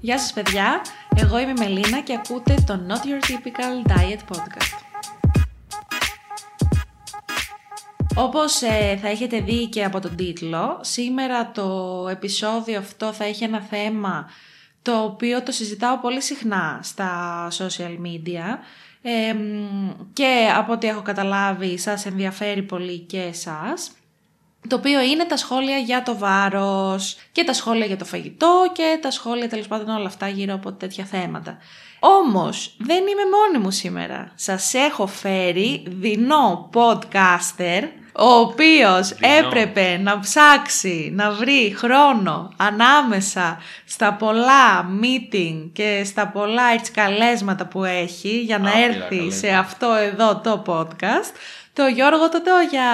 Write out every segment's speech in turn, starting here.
Γεια σας παιδιά, εγώ είμαι η Μελίνα και ακούτε το Not Your Typical Diet Podcast. Όπως ε, θα έχετε δει και από τον τίτλο, σήμερα το επεισόδιο αυτό θα έχει ένα θέμα το οποίο το συζητάω πολύ συχνά στα social media ε, και από ό,τι έχω καταλάβει σας ενδιαφέρει πολύ και εσάς το οποίο είναι τα σχόλια για το βάρος και τα σχόλια για το φαγητό και τα σχόλια τέλος πάντων όλα αυτά γύρω από τέτοια θέματα. Όμως δεν είμαι μόνη μου σήμερα. Σας έχω φέρει δεινό podcaster ο οποίος έπρεπε να ψάξει, να βρει χρόνο ανάμεσα στα πολλά meeting και στα πολλά έτσι καλέσματα που έχει για να έρθει σε αυτό εδώ το podcast το Γιώργο Τοντόγια.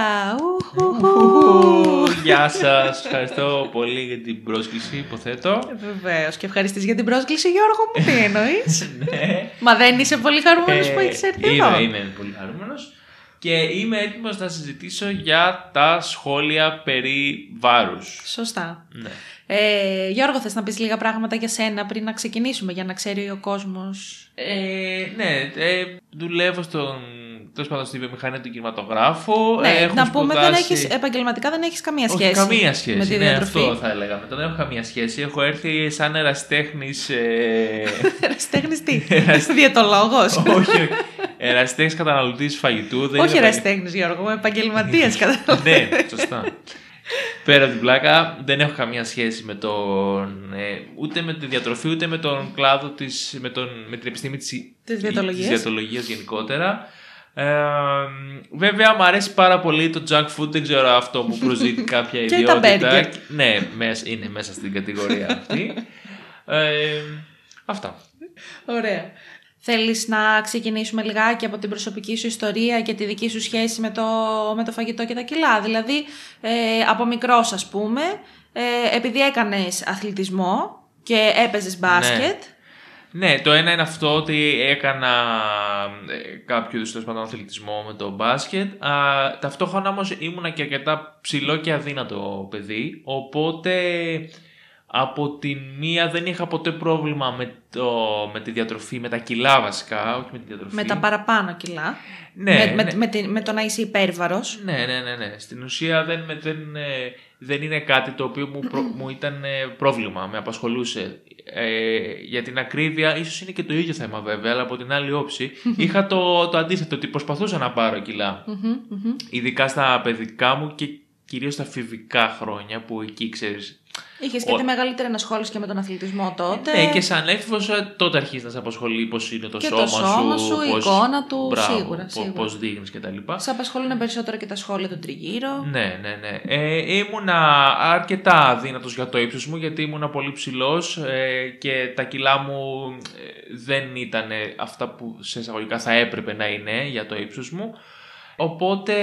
Γεια σα. Ευχαριστώ πολύ για την πρόσκληση, υποθέτω. Βεβαίω. Και ευχαριστήσει για την πρόσκληση, Γιώργο μου. Τι εννοεί. ναι. Μα δεν είσαι πολύ χαρούμενο που έχει έρθει είμαι, εδώ. Είμαι πολύ χαρούμενο. Και είμαι έτοιμο να συζητήσω για τα σχόλια περί βάρους. Σωστά. Ναι. Ε, Γιώργο, θες να πεις λίγα πράγματα για σένα πριν να ξεκινήσουμε, για να ξέρει ο κόσμος. Ε, ναι, ε, δουλεύω στον τέλος πάντων στη βιομηχανία του κινηματογράφου. Ναι, Έχω να πούμε σπουδάσει... δεν έχεις, επαγγελματικά δεν έχεις καμία Όχι, σχέση. καμία σχέση. με τη ναι, διατροφή. αυτό θα έλεγα. Με το δεν έχω καμία σχέση. Έχω έρθει σαν εραστέχνης. Ε... Ερασιτέχνης τι, διαιτολόγος. όχι, όχι. Εραστέχνης καταναλωτής φαγητού. Δεν Όχι είναι ερασιτέχνης Γιώργο, επαγγελματίας κατά ναι, σωστά. Πέρα από την πλάκα, δεν έχω καμία σχέση με τον, ε, ούτε με τη διατροφή, ούτε με τον κλάδο της, με, τον, με την επιστήμη της, Της διαιτολογίας. της διατολογίας γενικότερα. Ε, βέβαια, μου αρέσει πάρα πολύ το junk food, δεν ξέρω αυτό που προσδίδει κάποια Και τα ιδιότητα. burger. ναι, μες- είναι μέσα στην κατηγορία αυτή. Ε, αυτά. Ωραία. Θέλεις να ξεκινήσουμε λιγάκι από την προσωπική σου ιστορία και τη δική σου σχέση με το, με το φαγητό και τα κιλά; Δηλαδή, ε, από μικρός ας πούμε, ε, επειδή έκανες αθλητισμό και έπαιζες μπάσκετ, Ναι, το ένα είναι αυτό ότι έκανα ε, κάποιο είδους τέλος πάντων αθλητισμό με το μπάσκετ. Α, ταυτόχρονα όμως ήμουνα και αρκετά ψηλό και αδύνατο παιδί, οπότε από την μία δεν είχα ποτέ πρόβλημα με, το, με τη διατροφή, με τα κιλά βασικά, όχι με τη διατροφή. με τα παραπάνω κιλά, ναι, με, ναι. με, με, τη- με το να είσαι υπέρβαρος. Ναι, ναι, ναι, ναι. Στην ουσία δεν, με- δεν, ε, δεν είναι κάτι το οποίο μου, προ- μου ήταν ε, πρόβλημα, με απασχολούσε. Ε, για την ακρίβεια, ίσως είναι και το ίδιο θέμα βέβαια, αλλά από την άλλη όψη, είχα το, το αντίθετο, ότι προσπαθούσα να πάρω κιλά. Μμμ, μμμ. Ειδικά στα παιδικά μου και κυρίως στα φιβικά χρόνια, που εκεί ξέρεις... Είχες και Ο- τη μεγαλύτερη ενασχόληση και με τον αθλητισμό τότε. Ναι, και σαν έφηβος ε, τότε αρχίζεις να σε απασχολεί πώς είναι το Και σώμα το σώμα σου, σου, η πώς- εικόνα του, Μπράβο, σίγουρα, πο- σίγουρα. πώς δείχνεις κτλ. Σε απασχολούν περισσότερο και τα σχόλια του τριγύρω. Ναι, ναι, ναι. Ε, ήμουνα αρκετά αδύνατος για το ύψος μου γιατί ήμουνα πολύ ψηλός ε, και τα κιλά μου ε, δεν ήταν αυτά που σε εισαγωγικά θα έπρεπε να είναι για το ύψος μου. Οπότε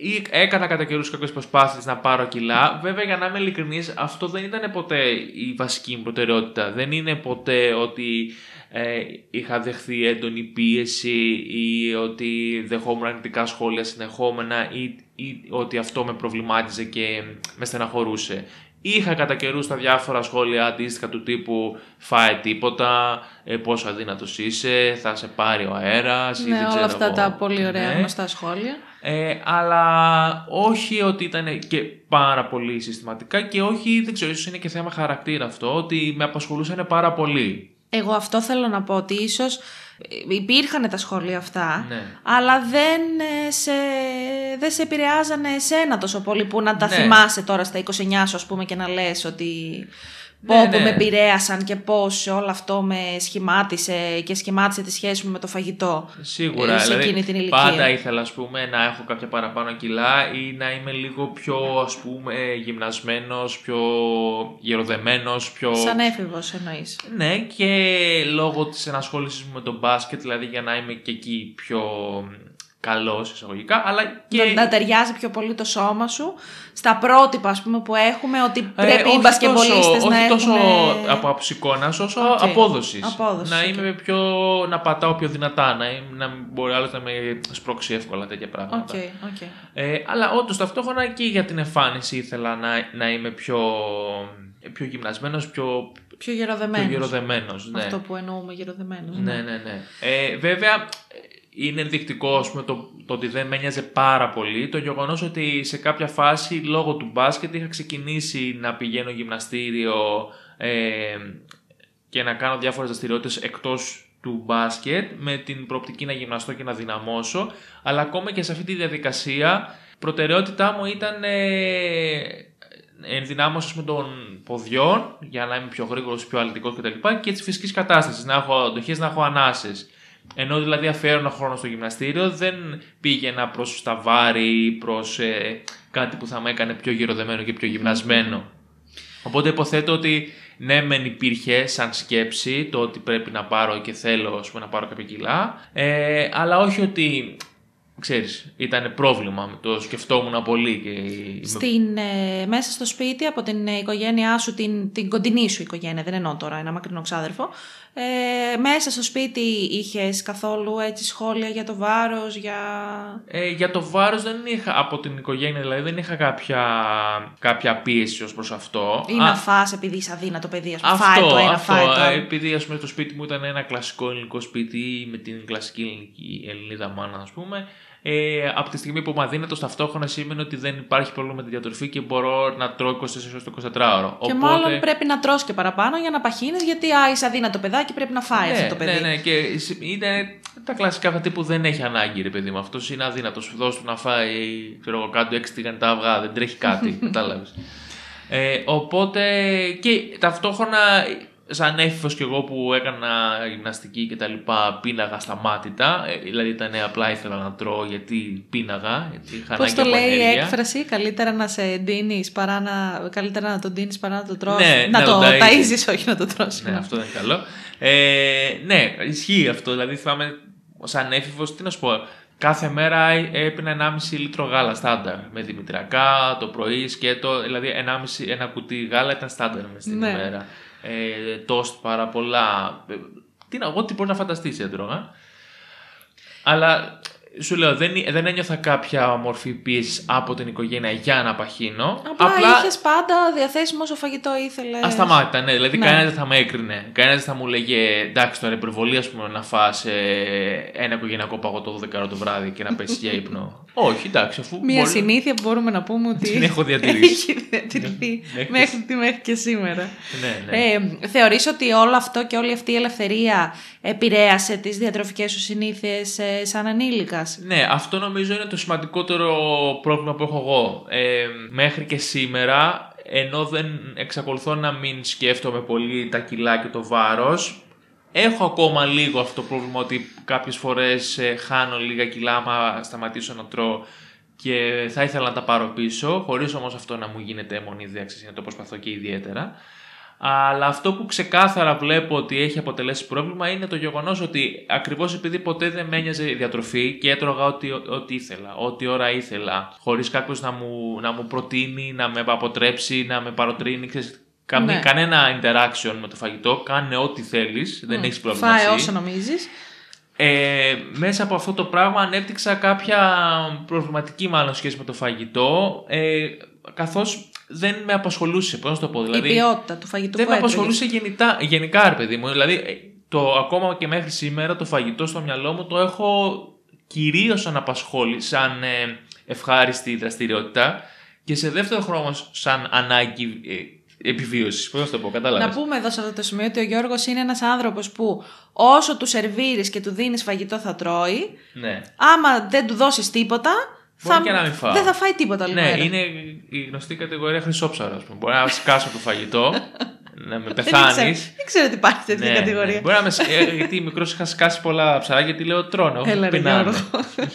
ή- έκανα κατά καιρούς κάποιες προσπάθειες να πάρω κιλά. Βέβαια για να είμαι ειλικρινής αυτό δεν ήταν ποτέ η βασική μου προτεραιότητα. Δεν είναι ποτέ ότι ε, είχα δεχθεί έντονη πίεση ή ότι δεχόμουν αρνητικά σχόλια συνεχόμενα ή, ή ότι αυτό με προβλημάτιζε και με στεναχωρούσε. Είχα κατά καιρούς τα διάφορα σχόλια αντίστοιχα του τύπου φάε τίποτα, ε, πόσο αδύνατος είσαι, θα σε πάρει ο αέρας ή Ναι, δεν όλα ξέρω αυτά εγώ τα πολύ τι, ωραία ναι. γνωστά σχόλια. Ε, αλλά όχι ότι ήταν και πάρα πολύ συστηματικά και όχι, δεν ξέρω, ίσως είναι και θέμα χαρακτήρα αυτό, ότι με απασχολούσαν πάρα πολύ. Εγώ αυτό θέλω να πω ότι ίσως υπήρχαν τα σχόλια αυτά, Ναι. αλλά δεν ε, σε, δεν σε επηρεάζανε εσένα τόσο πολύ που να τα Ναι. θυμάσαι τώρα στα 29 σου ας πούμε και να λες ότι πω Ναι, που ναι. με επηρέασαν και πώς όλο αυτό με σχημάτισε και σχημάτισε τη σχέση μου με το φαγητό. Σίγουρα, ε, σε δηλαδή εκείνη την ηλικία. πάντα ήθελα ας πούμε, να έχω κάποια παραπάνω κιλά ή να είμαι λίγο πιο ας πούμε γυμνασμένος, πιο γεροδεμένος, πιο... Σαν έφηβος εννοείς. Ναι και λόγω της ενασχόλησης μου με το μπάσκετ, δηλαδή για να είμαι και εκεί πιο καλός εισαγωγικά, αλλά και... Να, να ταιριάζει πιο πολύ το σώμα σου στα πρότυπα ας πούμε, που έχουμε ότι Ε, πρέπει οι όχι μπασκετμπολίστες τόσο, να όχι έχουν... τόσο από άποψη εικόνας, όσο Οκ. απόδοσης. Απόδοσης, Να οκ. είμαι πιο, να πατάω πιο δυνατά, να, είμαι- να μπορεί άλλος να με σπρώξει εύκολα τέτοια πράγματα. Οκ, οκ. Ε, αλλά όντως ταυτόχρονα και για την εμφάνιση ήθελα να, να είμαι πιο, πιο γυμνασμένος, πιο Πιο γεροδεμένος. Πιο γεροδεμένος, ναι. Αυτό που εννοούμε γεροδεμένος. Ναι, ναι, ναι. Ε, βέβαια, είναι ενδεικτικό ας πούμε, το, το ότι δεν με ένοιαζε πάρα πολύ το γεγονός ότι σε κάποια φάση λόγω του μπάσκετ είχα ξεκινήσει να πηγαίνω γυμναστήριο ε, και να κάνω διάφορες δραστηριότητες εκτός του μπάσκετ με την προοπτική να γυμναστώ και να δυναμώσω αλλά ακόμα και σε αυτή τη διαδικασία προτεραιότητά μου ήταν ε, ενδυνάμωση με των ποδιών για να είμαι πιο γρήγορος, πιο αλυτικός κτλ. Και, και της φυσικής κατάστασης, να έχω αντοχέ, να έχω ανάσες. Ενώ δηλαδή αφιέρωνα χρόνος στο γυμναστήριο, δεν πήγαινα προς τα βάρη ή προς ε, κάτι που θα με έκανε πιο γυροδεμένο και πιο γυμνασμένο. Οπότε υποθέτω ότι ναι, μεν υπήρχε σαν σκέψη το ότι πρέπει να πάρω και θέλω ας πούμε, να πάρω κάποια κιλά, ε, αλλά όχι ότι ξέρεις, ήταν πρόβλημα, το σκεφτόμουν πολύ. Και... Στην, ε, μέσα στο σπίτι από την οικογένειά σου, την, την κοντινή σου οικογένεια, δεν εννοώ τώρα ένα μακρινό ξάδερφο, ε, μέσα στο σπίτι είχες καθόλου έτσι σχόλια για το βάρος, για... Ε, για το βάρος δεν είχα, από την οικογένεια δηλαδή δεν είχα κάποια, κάποια πίεση ως προς αυτό. Ή να φας επειδή είσαι αδύνατο παιδί, ας πούμε, αυτό, φάει το ένα, αυτό, φάει το άλλο. Επειδή ας πούμε το σπίτι μου ήταν ένα κλασικό ελληνικό σπίτι με την κλασική ελληνική Ελληνίδα μάνα ας πούμε, ε, από τη στιγμή που είμαι αδύνατο, ταυτόχρονα σημαίνει ότι δεν υπάρχει πρόβλημα με τη διατροφή και μπορώ να τρώω 24 ώρες το 24ωρο. Και Οπότε... μάλλον πρέπει να τρως και παραπάνω για να παχύνεις, γιατί α, είσαι αδύνατο παιδάκι, πρέπει να φάει ναι, αυτό το παιδί. Ναι, ναι, και είναι τα κλασικά αυτά που δεν έχει ανάγκη, ρε παιδί μου. Αυτός είναι αδύνατος. Δώσ' του να φάει, ξέρω εγώ, κάτω 6 τηγανιτά αυγά, δεν τρέχει κάτι. Κατάλαβες. Ε, οπότε και ταυτόχρονα σαν έφηβος κι εγώ που έκανα γυμναστική και τα λοιπά, πίναγα σταμάτητα. Ε, δηλαδή ήταν απλά ήθελα να τρώω γιατί πίναγα. Γιατί είχα Πώς το λέει η έκφραση, καλύτερα να σε ντύνεις παρά να. Καλύτερα να τον ντύνεις παρά να το τρώσει. Ναι, να ναι, το ταΐζεις. ταΐζεις, όχι να το τρώσει. Ναι, αυτό δεν είναι καλό. Ε, ναι, ισχύει αυτό. Δηλαδή θυμάμαι σαν έφηβος, τι να σου πω. Κάθε μέρα έπαιρνα 1,5 λίτρο γάλα στάνταρ. Με δημητριακά, το πρωί, σκέτο. Δηλαδή 1,5, ένα κουτί γάλα ήταν στάνταρ μες στην Ναι. ημέρα. Ε, τόστ πάρα πολλά. Ε, Τι να, ό,τι μπορεί να φανταστείς έτρωγα. Αλλά σου λέω, δεν, δεν ένιωθα κάποια μορφή πίεση από την οικογένεια για να παχύνω. Απλά, είχες πάντα διαθέσιμο όσο φαγητό ήθελες. Ασταμάτητα, ναι. Δηλαδή Ναι. κανένας δεν θα με έκρινε. Κανένας δεν θα μου λέγε εντάξει τώρα υπερβολή ας πούμε, να φας ε, ένα οικογενειακό παγωτό 12 ώρα το βράδυ και να πέσεις για ύπνο. Όχι, εντάξει, αφού. Μια μπορεί- συνήθεια που μπορούμε να πούμε ότι Την έχω διατηρήσει. έχει διατηρηθεί Μέχρι- μέχρι, μέχρι και σήμερα. Ναι, ναι. Ε, θεωρείς ότι όλο αυτό και όλη αυτή η ελευθερία επηρέασε τις διατροφικές σου συνήθειες ε, σαν ανήλικας. Ναι, αυτό νομίζω είναι το σημαντικότερο πρόβλημα που έχω εγώ. Ε, μέχρι και σήμερα, ενώ δεν εξακολουθώ να μην σκέφτομαι πολύ τα κιλά και το βάρος, έχω ακόμα λίγο αυτό το πρόβλημα ότι κάποιες φορές ε, χάνω λίγα κιλά άμα σταματήσω να τρώω και θα ήθελα να τα πάρω πίσω, χωρίς όμως αυτό να μου γίνεται αιμονή διάξηση, να το προσπαθώ και ιδιαίτερα. Αλλά αυτό που ξεκάθαρα βλέπω ότι έχει αποτελέσει πρόβλημα είναι το γεγονός ότι ακριβώς επειδή ποτέ δεν με ένοιαζε η διατροφή και έτρωγα ό,τι, ό,τι ήθελα, ό,τι ώρα ήθελα, χωρίς κάποιος να μου, να μου προτείνει, να με αποτρέψει, να με παροτρύνει, ξέρεις, καμ- Ναι. κανένα interaction με το φαγητό, κάνε ό,τι θέλεις, δεν έχεις πρόβλημα Φάε εσύ. όσο νομίζεις. Ε, μέσα από αυτό το πράγμα ανέπτυξα κάποια προβληματική μάλλον σχέση με το φαγητό, ε, καθώς δεν με απασχολούσε, πώς να το πω, δηλαδή... η ποιότητα του φαγητού Δεν που με έτρωγες. απασχολούσε γενικά, γενικά, ρε παιδί μου. Δηλαδή, ε, το, ακόμα και μέχρι σήμερα το φαγητό στο μυαλό μου το έχω κυρίως σαν απασχόληση, σαν ε, ευχάριστη δραστηριότητα και σε δεύτερο χρόνο όμως σαν ανάγκη ε, επιβίωσης. Πώς να το πω, κατάλαβες; Να πούμε εδώ σε αυτό το σημείο ότι ο Γιώργος είναι ένας άνθρωπος που όσο του σερβίρεις και του δίνεις φαγητό θα τρώει. Ναι. Άμα δεν του δώσεις τίποτα, Μπορεί θα... και να μην φάω. δεν θα φάει τίποτα άλλη Ναι, μέρα. είναι η γνωστή κατηγορία χρυσόψαρο, ας πούμε. Μπορεί να σκάσω το φαγητό, να με Δεν πεθάνεις. ξέρω, δεν ξέρω ότι υπάρχει τέτοια Ναι, κατηγορία. ναι. Μπορεί να με. σ- ε, γιατί μικρός είχα σκάσει πολλά ψαράκια γιατί λέω τρώνε. Έλα, ρε, πεινάνε. Γιώργο.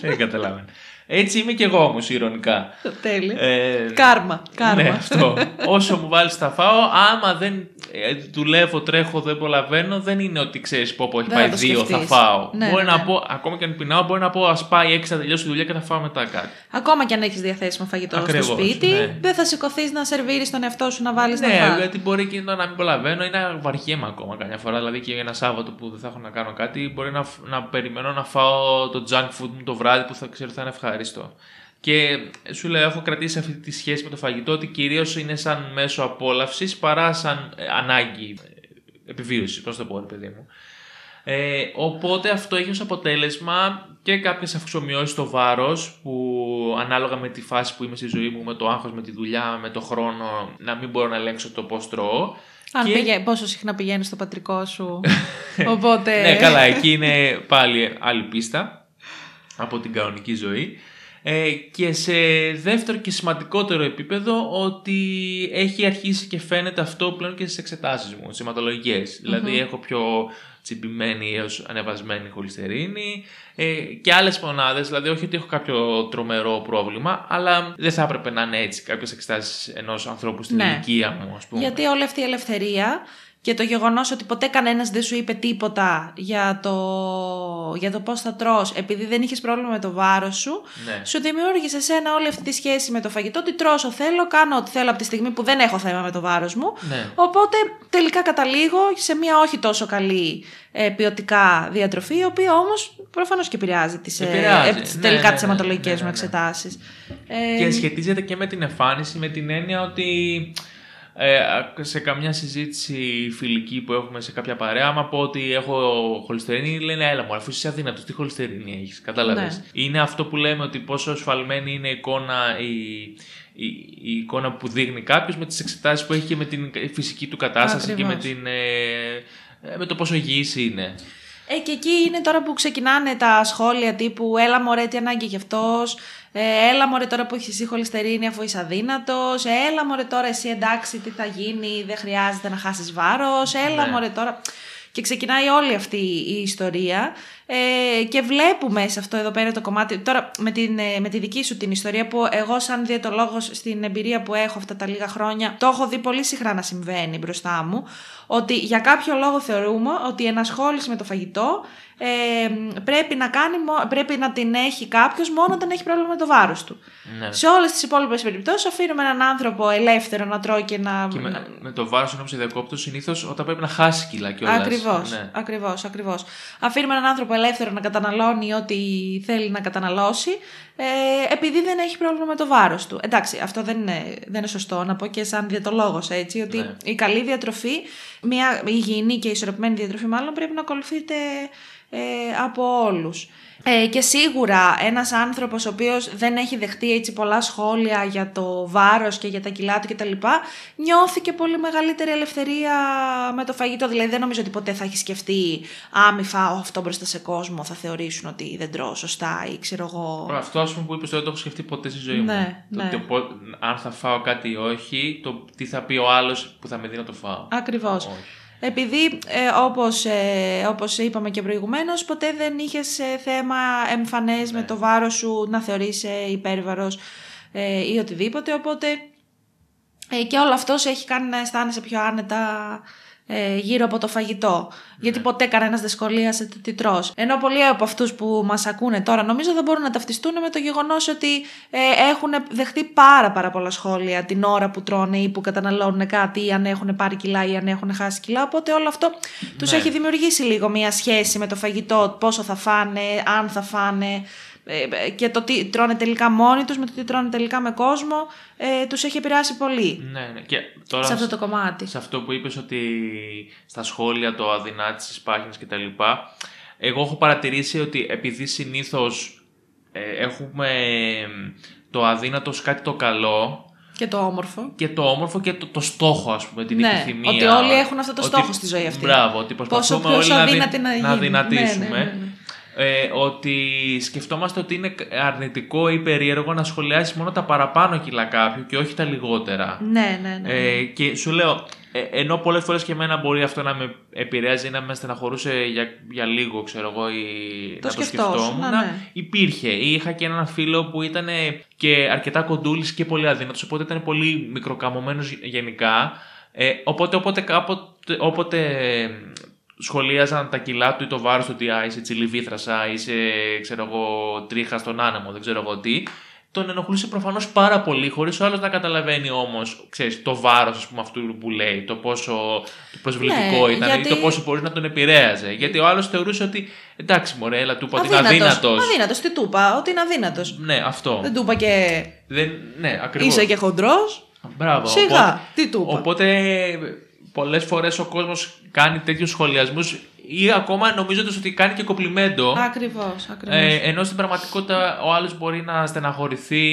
Δεν καταλάβαινε. Έτσι είμαι και εγώ όμως, ηρωνικά. Τέλεια. Ε, Κάρμα. Κάρμα. Ναι, αυτό. Όσο μου βάλεις θα φάω. Άμα δεν ε, δουλεύω, τρέχω, δεν προλαβαίνω, δεν είναι ότι ξέρεις πω, πω έχει Δεν πάει θα το δύο, θα σκεφτείς. φάω. Ναι, μπορεί ναι, να ναι. πω, ακόμα και αν πεινάω, μπορεί να πω ας πάει έξι, θα τελειώσει τη δουλειά και θα φάω μετά κάτι. Ακόμα και αν έχεις διαθέσιμο φαγητό Ακριβώς, στο σπίτι, ναι. δεν θα σηκωθείς να σερβίρεις τον εαυτό σου να βάλεις να Ναι, φας. γιατί μπορεί και να μην προλαβαίνω ή να βαριέμαι ακόμα καμιά φορά. Δηλαδή και ένα Σάββατο που δεν θα έχω να κάνω κάτι, μπορεί να, φ- να περιμένω να φάω το junk food μου το βράδυ που θα ξέρω θα είναι ευχάριστο. Και σου λέω, έχω κρατήσει αυτή τη σχέση με το φαγητό ότι κυρίως είναι σαν μέσο απόλαυσης παρά σαν ε, ανάγκη. επιβίωση, πώς το πω, ρε παιδί μου. Ε, οπότε αυτό έχει ως αποτέλεσμα και κάποιες αυξομοιώσεις στο βάρος που ανάλογα με τη φάση που είμαι στη ζωή μου, με το άγχος, με τη δουλειά, με το χρόνο, να μην μπορώ να ελέγξω το πώς τρώω. Αν Και- πήγε, πόσο συχνά πηγαίνει στο πατρικό σου. Οπότε. ναι, καλά, εκεί είναι πάλι άλλη πίστα από την κανονική ζωή. Ε, και σε δεύτερο και σημαντικότερο επίπεδο ότι έχει αρχίσει και φαίνεται αυτό πλέον και στις εξετάσεις μου, στις αιματολογικές. Δηλαδή έχω πιο τσιμπημένη έως ανεβασμένη χολυστερίνη ε, και άλλες μονάδες, δηλαδή όχι ότι έχω κάποιο τρομερό πρόβλημα, αλλά δεν θα έπρεπε να είναι έτσι κάποιες εξετάσεις ενός ανθρώπου στην Ναι. ηλικία μου, ας πούμε. Γιατί όλη αυτή η ελευθερία και το γεγονός ότι ποτέ κανένας δεν σου είπε τίποτα για το, για το πώς θα τρως επειδή δεν είχες πρόβλημα με το βάρος σου, Ναι. σου δημιούργησες εσένα όλη αυτή τη σχέση με το φαγητό, ότι τρώω όσο θέλω, κάνω ό,τι θέλω από τη στιγμή που δεν έχω θέμα με το βάρος μου. Ναι. Οπότε τελικά καταλήγω σε μια όχι τόσο καλή ε, ποιοτικά διατροφή, η οποία όμως προφανώς και επηρεάζει τις, ε, Επηρεάζει. ε, τις Ναι, τελικά ναι, τις ναι, αιματολογικές ναι, μου ναι. εξετάσεις. Ε, Και σχετίζεται και με την εμφάνιση, με την έννοια ότι ε, σε καμιά συζήτηση φιλική που έχουμε σε κάποια παρέα, άμα πω ότι έχω χολυστερίνη, λένε έλα μου, αφού είσαι αδύνατος, τι χολυστερίνη έχεις, κατάλαβες. Ναι. Είναι αυτό που λέμε ότι πόσο ασφαλμένη είναι η εικόνα, η, η, η εικόνα που δείχνει κάποιος με τις εξετάσεις που έχει και με την φυσική του κατάσταση και με, Ακριβώς. την, ε, ε, με το πόσο υγιής είναι. Ε, και εκεί είναι τώρα που ξεκινάνε τα σχόλια τύπου «Έλα μωρέ, τι ανάγκη έχει αυτός», ε, «Έλα μωρέ τώρα που έχεις εσύ χολυστερίνη αφού είσαι αδύνατος», «Έλα μωρέ τώρα εσύ εντάξει τι θα γίνει, δεν χρειάζεται να χάσεις βάρος», «Έλα Ναι. μωρέ τώρα...» Και ξεκινάει όλη αυτή η ιστορία ε, και βλέπουμε σε αυτό εδώ πέρα το κομμάτι, τώρα με, την, ε, με τη δική σου την ιστορία που εγώ σαν διαιτολόγος στην εμπειρία που έχω αυτά τα λίγα χρόνια το έχω δει πολύ συχνά να συμβαίνει μπροστά μου ότι για κάποιο λόγο θεωρούμε ότι η ενασχόληση με το φαγητό ε, πρέπει, να κάνει, μο- πρέπει να την έχει κάποιος μόνο όταν έχει πρόβλημα με το βάρος του. Ναι. Σε όλες τις υπόλοιπες περιπτώσεις αφήνουμε έναν άνθρωπο ελεύθερο να τρώει και να... Και με, με το βάρος ενός ψευδοκόπτου συνήθως όταν πρέπει να χάσει κιλά κιόλας. Ακριβώς, Ναι. ακριβώς, ακριβώς. Αφήνουμε έναν άνθρωπο ελεύθερο να καταναλώνει ό,τι θέλει να καταναλώσει, ε, επειδή δεν έχει πρόβλημα με το βάρος του. Εντάξει, αυτό δεν είναι, δεν είναι σωστό να πω και σαν διαιτολόγος, έτσι, ότι Ναι. η καλή διατροφή, μια υγιεινή και ισορροπημένη διατροφή μάλλον πρέπει να ακολουθείται ε, από όλους. Ε, και σίγουρα ένας άνθρωπος ο οποίος δεν έχει δεχτεί έτσι πολλά σχόλια για το βάρος και για τα κιλά του κτλ. Νιώθει και πολύ μεγαλύτερη ελευθερία με το φαγητό. Δηλαδή δεν νομίζω ότι ποτέ θα έχει σκεφτεί «Α, μη φάω αυτό μπροστά σε κόσμο, θα θεωρήσουν ότι δεν τρώω σωστά» ή ξέρω εγώ... Αυτό ας πούμε που είπες τώρα το έχω σκεφτεί ποτέ στη ζωή Ναι, μου. ναι. Το, το, πο- αν θα φάω κάτι ή όχι, το τι θα πει ο άλλος που θα με δει να το φάω. Ακριβώς. Όχι. Επειδή, ε, όπως, ε, όπως είπαμε και προηγουμένως, ποτέ δεν είχες ε, θέμα εμφανές Ναι. με το βάρος σου να θεωρείσαι υπέρβαρος ε, ή οτιδήποτε, οπότε ε, και όλο αυτός σε έχει κάνει να αισθάνεσαι πιο άνετα ε, γύρω από το φαγητό. Γιατί ποτέ κανένας δεν σχολίασε το τι τρως. Ενώ πολλοί από αυτούς που μας ακούνε τώρα νομίζω δεν μπορούν να ταυτιστούν με το γεγονός ότι ε, έχουν δεχτεί πάρα πάρα πολλά σχόλια την ώρα που τρώνε ή που καταναλώνουν κάτι ή αν έχουν πάρει κιλά ή αν έχουν χάσει κιλά. Οπότε όλο αυτό τους Ναι. έχει δημιουργήσει λίγο μία σχέση με το φαγητό, πόσο θα φάνε, αν θα φάνε ε, και το τι τρώνε τελικά μόνοι τους με το τι τρώνε τελικά με κόσμο ε, τους έχει επηρεάσει πολύ Ναι, ναι. Και τώρα σε αυτό το κομμάτι. σε αυτό που είπες ότι στα σχόλια το αδυνάτη στις πάγινες κτλ. Εγώ έχω παρατηρήσει ότι επειδή συνήθως ε, έχουμε το αδύνατο ως κάτι το καλό Και το όμορφο. και το όμορφο και το, το στόχο, ας πούμε, την Ναι, επιθυμία. ότι όλοι έχουν αυτό το Ότι- στόχο στη ζωή αυτή. Μπράβο, ότι Πόσο προσπαθούμε πιο όλοι να, αδύνατη δυ- να να γίνει. δυνατήσουμε. Ναι, ναι, ναι, ναι. Ε, ότι σκεφτόμαστε ότι είναι αρνητικό ή περίεργο να σχολιάσεις μόνο τα παραπάνω κιλά κάποιου και όχι τα λιγότερα. Ναι, ναι, ναι. Ε, και σου λέω, ε, ενώ πολλές φορές και εμένα μπορεί αυτό να με επηρεάζει ή να με στεναχωρούσε για, για λίγο, ξέρω εγώ, ή Το να το σκεφτόσουν, σκεφτόμουν, ναι. υπήρχε. Ή είχα και έναν φίλο που ήταν και αρκετά κοντούλης και πολύ αδύνατος, οπότε ήταν πολύ μικροκαμωμένος γενικά. Ε, οπότε, οπότε κάποτε, όποτε ε, σχολίαζαν τα κιλά του ή το βάρος του ότι «Α, είσαι τσιλιβήθρασα, είσαι ξέρω εγώ, τρίχα στον άνεμο, δεν ξέρω εγώ τι, τον ενοχλούσε προφανώς πάρα πολύ, χωρίς ο άλλος να καταλαβαίνει όμως το βάρος αυτού που λέει, το πόσο το προσβλητικό Ναι, ήταν γιατί- ή το πόσο μπορεί να τον επηρέαζε. Γιατί ο άλλος θεωρούσε ότι εντάξει, μωρέ, έλα, του είπα ότι είναι Αδύνατος. αδύνατος. Αδύνατος, τι του είπα, ότι είναι αδύνατος. Ναι, αυτό. Δεν του είπα και Δεν, ναι, ακριβώς. είσαι και χοντρός. Μπράβο. Σιγά, τι του είπα. Οπότε πολλές φορές ο κόσμος κάνει τέτοιους σχολιασμούς ή ακόμα νομίζοντας ότι κάνει και κοπλιμέντο. Ακριβώς. Ε, ενώ στην πραγματικότητα ο άλλος μπορεί να στεναχωρηθεί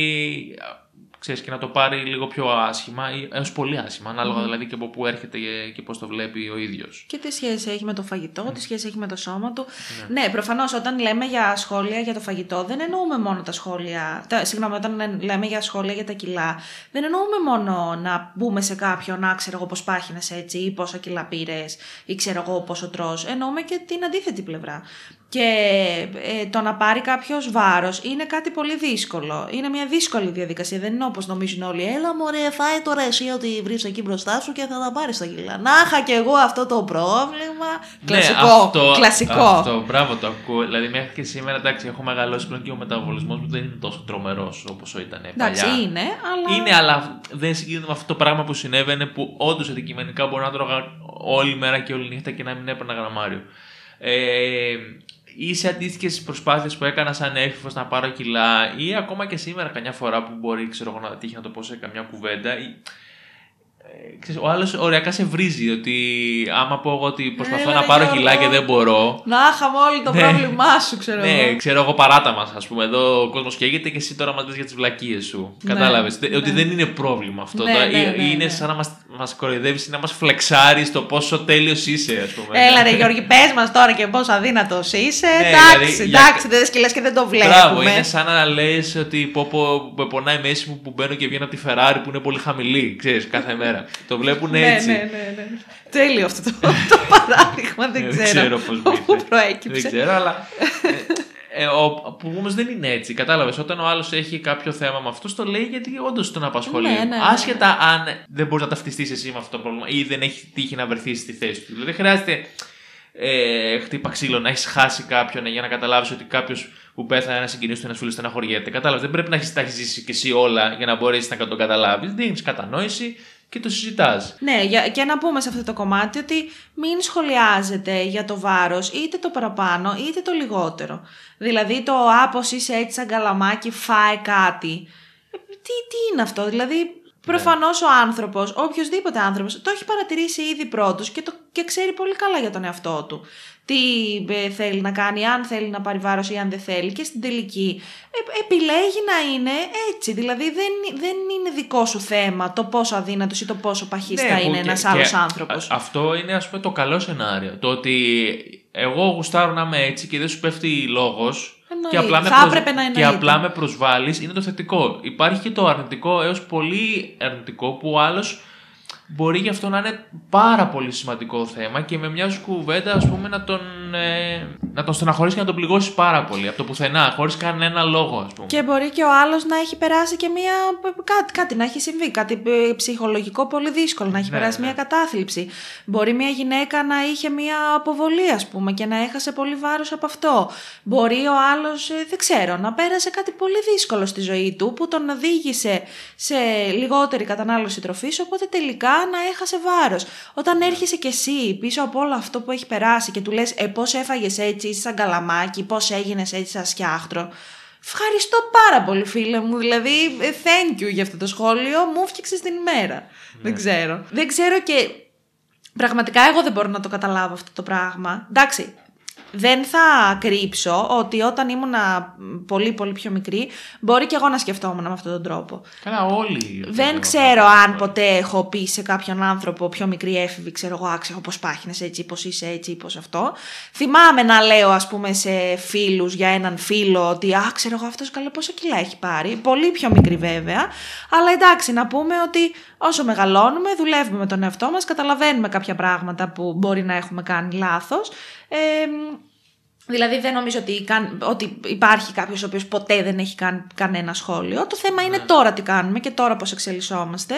ξέρεις, και να το πάρει λίγο πιο άσχημα ή έως πολύ άσχημα, ανάλογα δηλαδή και από πού έρχεται και, και πώς το βλέπει ο ίδιος. Και τι σχέση έχει με το φαγητό, τι σχέση έχει με το σώμα του. Ναι, ναι προφανώς όταν λέμε για σχόλια για το φαγητό δεν εννοούμε μόνο τα σχόλια, τα, συγγνώμη, όταν λέμε για σχόλια για τα κιλά δεν εννοούμε μόνο να μπούμε σε κάποιον, να ξέρω εγώ πώς πάχυνες έτσι ή πόσα κιλά πήρες ή ξέρω εγώ πόσο τρως, εννοούμε και την αντίθετη πλευρά. Και ε, το να πάρει κάποιος βάρος είναι κάτι πολύ δύσκολο. Είναι μια δύσκολη διαδικασία. Δεν είναι όπως νομίζουν όλοι. Έλα, μωρέ, φάει τώρα εσύ ότι βρεις εκεί μπροστά σου και θα τα πάρεις τα κιλά. Να είχα κι εγώ αυτό το πρόβλημα. Ναι, κλασικό. αυτό, κλασικό. Αυτό, μπράβο το ακούω. Δηλαδή, μέχρι και σήμερα εντάξει, έχω μεγαλώσει πλέον και ο μεταβολισμός μου δεν είναι τόσο τρομερός όπως ήταν εντάξει, παλιά. είναι, αλλά. Είναι, αλλά δεν συγκρίνεται με αυτό το πράγμα που συνέβαινε που όντως αντικειμενικά μπορεί να τρώγα όλη μέρα και όλη νύχτα και να μην έπαιρνα γραμμάριο. Ε, ή σε αντίστοιχες προσπάθειες που έκανα σαν έφηβο να πάρω κιλά, ή ακόμα και σήμερα, καμιά φορά που μπορεί ξέρω, να τύχει να το πω σε καμιά κουβέντα, ή ε, ξέρεις, ο άλλος ωριακά σε βρίζει ότι άμα πω εγώ ότι προσπαθώ Έλα, να πάρω Γιώργο. κιλά και δεν μπορώ. Να είχαμε όλοι το Ναι. πρόβλημά σου, ξέρω Ναι, εγώ. ξέρω εγώ παράτα μας, ας πούμε. Εδώ ο κόσμος καίγεται και εσύ τώρα μας λες για τις βλακίες σου. Ναι, Κατάλαβες. ναι. Ότι δεν είναι πρόβλημα αυτό. Ναι, Τώρα, ναι, ή- ναι, είναι ναι. σαν να μας μας κοροϊδεύεις ή να μας φλεξάρεις το πόσο τέλειος είσαι, ας πούμε. Έλα ρε Γιώργη, πες μας τώρα και πόσο αδύνατος είσαι. Ναι, εντάξει, δηλαδή, για- εντάξει, δεν σκυλέ και δεν το βλέπουμε. Μπράβο, είναι σαν να λες ότι πω, πω, με πονάει η μέση μου που μπαίνω και βγαίνω από τη Ferrari που είναι πολύ χαμηλή, ξέρεις, κάθε μέρα. Το βλέπουν Ναι, έτσι. ναι, ναι, ναι. Τέλειο αυτό το, το παράδειγμα, δεν Ε, ξέρω. ξέρω πώς Πού μπήκε. προέκυψε. Δεν ξέρω, αλλά. Ε, ε, ο, που όμως δεν είναι έτσι. Κατάλαβες. Όταν ο άλλος έχει κάποιο θέμα με αυτό, το λέει γιατί όντως τον απασχολεί. Ναι, ναι, ναι, Άσχετα αν δεν μπορείς να ταυτιστείς εσύ με αυτό το πρόβλημα ή δεν έχει τύχει να βρεθείς στη θέση του. Δηλαδή, δεν χρειάζεται ε, χτύπα ξύλο να έχεις χάσει κάποιον για να καταλάβεις ότι κάποιος που πέθανε ένα συγκινήσει του ένας φίλος στεναχωριέται. Κατάλαβες. Δεν πρέπει να έχεις τα έχεις ζήσει κι εσύ όλα για να μπορέσεις να το καταλάβεις. Δίνεις κατανόηση και το συζητάς. Ναι, για, και να πούμε σε αυτό το κομμάτι ότι μην σχολιάζετε για το βάρος είτε το παραπάνω είτε το λιγότερο. Δηλαδή το άπος είσαι έτσι σαν καλαμάκι φάει κάτι. Ε, Τι, τι είναι αυτό, δηλαδή προφανώς ο άνθρωπος, οποιοδήποτε άνθρωπος, το έχει παρατηρήσει ήδη πρώτος και, το, και ξέρει πολύ καλά για τον εαυτό του. Τι ε, θέλει να κάνει, αν θέλει να πάρει βάρος ή αν δεν θέλει και στην τελική ε, επιλέγει να είναι έτσι. Δηλαδή δεν, δεν είναι δικό σου θέμα το πόσο αδύνατος ή το πόσο παχής θα Ναι, που είναι και- ένας και άλλος άνθρωπος. α- Αυτό είναι ας πούμε το καλό σενάριο. Το ότι εγώ γουστάρω να είμαι έτσι και δεν σου πέφτει λόγος Εννοείται. Και απλά, με Θα έπρεπε να και εννοείται. απλά με προσβάλλεις είναι το θετικό. Υπάρχει και το αρνητικό έως πολύ αρνητικό που ο άλλος μπορεί γι' αυτό να είναι πάρα πολύ σημαντικό θέμα και με μια σου κουβέντα ας πούμε να τον, ε, να τον στεναχωρήσει και να τον πληγώσει πάρα πολύ από το πουθενά χωρίς κανένα λόγο ας πούμε. Και μπορεί και ο άλλος να έχει περάσει και μία, κάτι, κάτι να έχει συμβεί, κάτι ε, ψυχολογικό πολύ δύσκολο, να έχει Ναι, περάσει ναι. μία κατάθλιψη. Μπορεί μία γυναίκα να είχε μία αποβολή ας πούμε και να έχασε πολύ βάρος από αυτό. Μπορεί ο άλλος, ε, δεν ξέρω, να πέρασε κάτι πολύ δύσκολο στη ζωή του που τον οδήγησε σε λιγότερη κατανάλωση τροφής οπότε τελικά να έχασε βάρος. Όταν έρχεσαι κι εσύ πίσω από όλο αυτό που έχει περάσει και του λες ε, πώς έφαγες έτσι, είσαι σαν καλαμάκι, πώς έγινες έτσι σαν σκιάχτρο. Ευχαριστώ πάρα πολύ φίλε μου, δηλαδή ε, thank you για αυτό το σχόλιο, μου έφτιαξες την ημέρα. Δεν ξέρω. Δεν ξέρω και πραγματικά εγώ δεν μπορώ να το καταλάβω αυτό το πράγμα. Εντάξει, δεν θα κρύψω ότι όταν ήμουνα πολύ πολύ πιο μικρή μπορεί και εγώ να σκεφτόμουν με αυτόν τον τρόπο. Καλά όλοι. Δεν ξέρω αν ποτέ έχω πει σε κάποιον άνθρωπο πιο μικρή έφηβη, ξέρω εγώ, άξιο πώς πάχυνες έτσι, πώς είσαι έτσι ή πώς αυτό. Θυμάμαι να λέω ας πούμε σε φίλους για έναν φίλο ότι α, ξέρω εγώ αυτός καλά πόσα κιλά έχει πάρει. Πολύ πιο μικρή βέβαια. Αλλά εντάξει να πούμε ότι όσο μεγαλώνουμε δουλεύουμε με τον εαυτό μας, καταλαβαίνουμε κάποια πράγματα που μπορεί να έχουμε κάνει λάθος. Ε, Δηλαδή δεν νομίζω ότι, καν, ότι υπάρχει κάποιος ο οποίος ποτέ δεν έχει κάνει κανένα σχόλιο. Το θέμα είναι τώρα τι κάνουμε και τώρα πώς εξελισσόμαστε.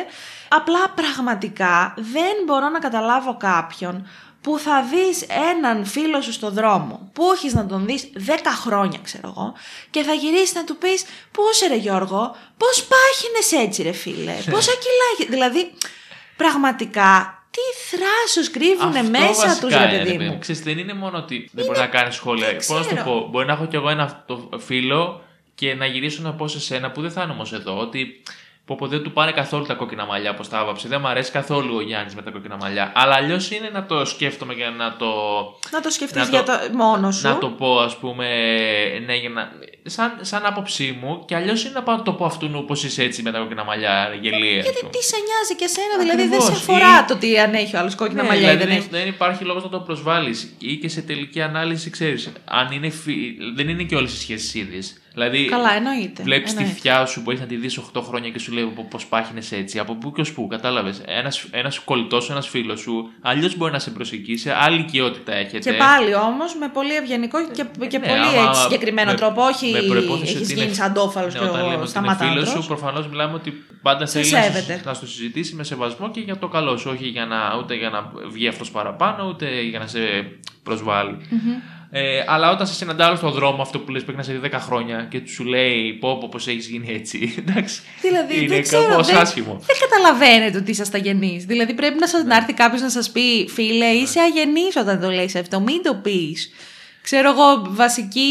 Απλά πραγματικά δεν μπορώ να καταλάβω κάποιον που θα δεις έναν φίλο σου στο δρόμο, που έχεις να τον δεις 10 χρόνια ξέρω εγώ, και θα γυρίσεις να του πεις πώς ρε Γιώργο, πώς πάχυνες έτσι ρε φίλε, πόσα κιλά έχεις». Δηλαδή πραγματικά τι θράσος κρύβουνε Αυτό μέσα βασικά τους ρε είναι, παιδί ρε μου. Ξέρεις, δεν είναι μόνο ότι δεν μπορεί να κάνεις σχόλια. δεν Πώς να σου το ξέρω. πω, μπορεί να έχω κι εγώ ένα το φίλο και να γυρίσω να πω σε σένα που δεν θα είναι όμως εδώ. Ότι Πω, πω, δεν του πάνε καθόλου τα κόκκινα μαλλιά όπως τα άβαψε. Δεν μου αρέσει καθόλου ο Γιάννης με τα κόκκινα μαλλιά. Αλλά αλλιώς είναι να το σκέφτομαι για να το. Να το σκεφτείς Να για το- το μόνο σου. Να το πω, ας πούμε. Ναι, για να... σαν, σαν άποψή μου. Και αλλιώς είναι να πάω να το πω αυτού πώ είσαι έτσι με τα κόκκινα μαλλιά. Γελία. Γιατί τι σε νοιάζει και εσένα, δηλαδή δεν Ακριβώς. σε αφορά Ή- το τι αν έχει ο άλλος κόκκινα Ναι, μαλλιά ή δηλαδή δεν δεν, έχει. δεν υπάρχει λόγος να το προσβάλλεις. Ή και σε τελική ανάλυση, ξέρεις. Αν είναι. φι- Δεν είναι και όλες οι σχέσεις ίδιες. Δηλαδή, Καλά, εννοείται. Βλέπεις τη εννοείται. θιά σου που έχεις να τη δεις 8 χρόνια και σου λέει πώς πάχυνε έτσι. Από πού και ως πού, κατάλαβες. Ένας ένας κολλητός σου, ένας φίλος σου, αλλιώς μπορεί να σε προσεγγίσει, άλλη οικειότητα έχετε. Και πάλι όμως με πολύ ευγενικό και, και Ναι, πολύ άμα- έτσι συγκεκριμένο με- τρόπο. Όχι με προϋπόθεση έχεις ότι γίνει είναι- σαντόφαλο Ναι, και όταν λέμε ο ότι είναι φίλος σταματάντρο. σου, προφανώς μιλάμε ότι πάντα Σε θέλει να, σέβεται. σου- να στο συζητήσει με σεβασμό και για το καλό σου. Όχι για να, ούτε για να βγει αυτός παραπάνω, ούτε για να σε προσβάλλει. Ε, αλλά όταν σε συναντάω στον δρόμο, αυτό που λες πρέπει να σε δει 10 χρόνια και του σου λέει πω πω πως έχεις γίνει έτσι. Εντάξει. Δηλαδή, είναι δεν ξέρω, κάπως δεν- άσχημο. Δεν καταλαβαίνετε ότι είσαστε αγενείς. Δηλαδή πρέπει να, σας, να έρθει κάποιος να σας πει, φίλε, είσαι αγενής όταν το λέει αυτό. Μην το πεις. Ξέρω εγώ, βασικοί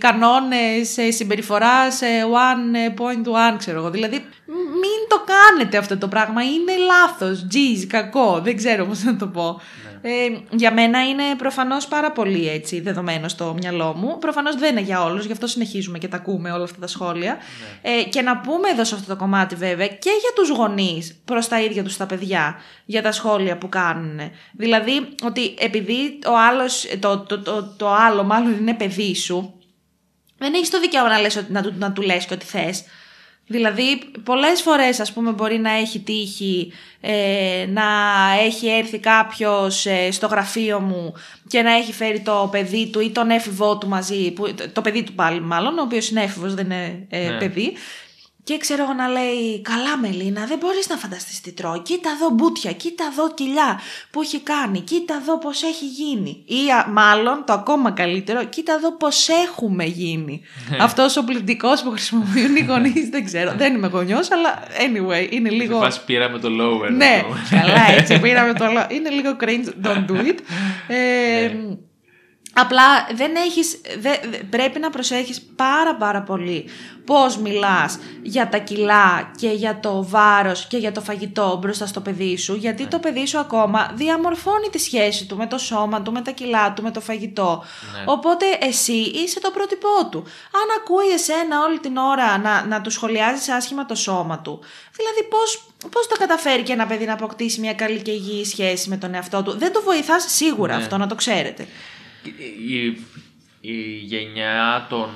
κανόνες συμπεριφοράς 1.1, ξέρω εγώ. Δηλαδή, μ- μην το κάνετε αυτό το πράγμα. Είναι λάθος, τζιζ, κακό. Δεν ξέρω πώς να το πω. Ε, για μένα είναι προφανώς πάρα πολύ έτσι δεδομένο στο μυαλό μου. Προφανώς δεν είναι για όλους, γι' αυτό συνεχίζουμε και τα ακούμε όλα αυτά τα σχόλια. Ε, και να πούμε εδώ σε αυτό το κομμάτι, βέβαια, και για τους γονείς προς τα ίδια τους τα παιδιά, για τα σχόλια που κάνουν. Δηλαδή, ότι επειδή ο άλλος, το, το, το, το άλλο μάλλον είναι παιδί σου, δεν έχεις το δικαίωμα να, λες, ότι- να, του, να του λες και ό,τι θες. Δηλαδή, πολλές φορές, ας πούμε, μπορεί να έχει τύχει ε, να έχει έρθει κάποιος ε, στο γραφείο μου και να έχει φέρει το παιδί του ή τον έφηβό του μαζί, που, το παιδί του πάλι μάλλον, ο οποίος είναι έφηβος, δεν είναι ε, Ναι. παιδί. Και ξέρω εγώ να λέει, καλά Μελίνα, δεν μπορείς να φανταστείς τι τρώει. Κοίτα εδώ μπούτια, κοίτα εδώ κοιλιά που έχει κάνει, κοίτα εδώ πώς έχει γίνει. Ή α, μάλλον το ακόμα καλύτερο, κοίτα εδώ πώς έχουμε γίνει. Αυτός ο πληθυντικός που χρησιμοποιούν οι γονείς, δεν ξέρω, δεν είμαι γονιός, αλλά anyway, είναι Σε λίγο... φάση πήραμε το lower. Ναι, αυτό. καλά έτσι πήραμε το λόγο. Είναι λίγο cringe, don't do it. Ε, Ναι. Απλά δεν έχεις, δε- δε- πρέπει να προσέχεις πάρα πάρα πολύ πώς μιλάς για τα κιλά και για το βάρος και για το φαγητό μπροστά στο παιδί σου γιατί το παιδί σου ακόμα διαμορφώνει τη σχέση του με το σώμα του, με τα κιλά του, με το φαγητό. Ναι. Οπότε εσύ είσαι το πρότυπό του. Αν ακούει εσένα όλη την ώρα να, να του σχολιάζεις άσχημα το σώμα του, δηλαδή πώς, πώς το καταφέρει και ένα παιδί να αποκτήσει μια καλή και υγιή σχέση με τον εαυτό του. Δεν το βοηθάς σίγουρα Ναι. αυτό να το ξέρετε. Η, η γενιά των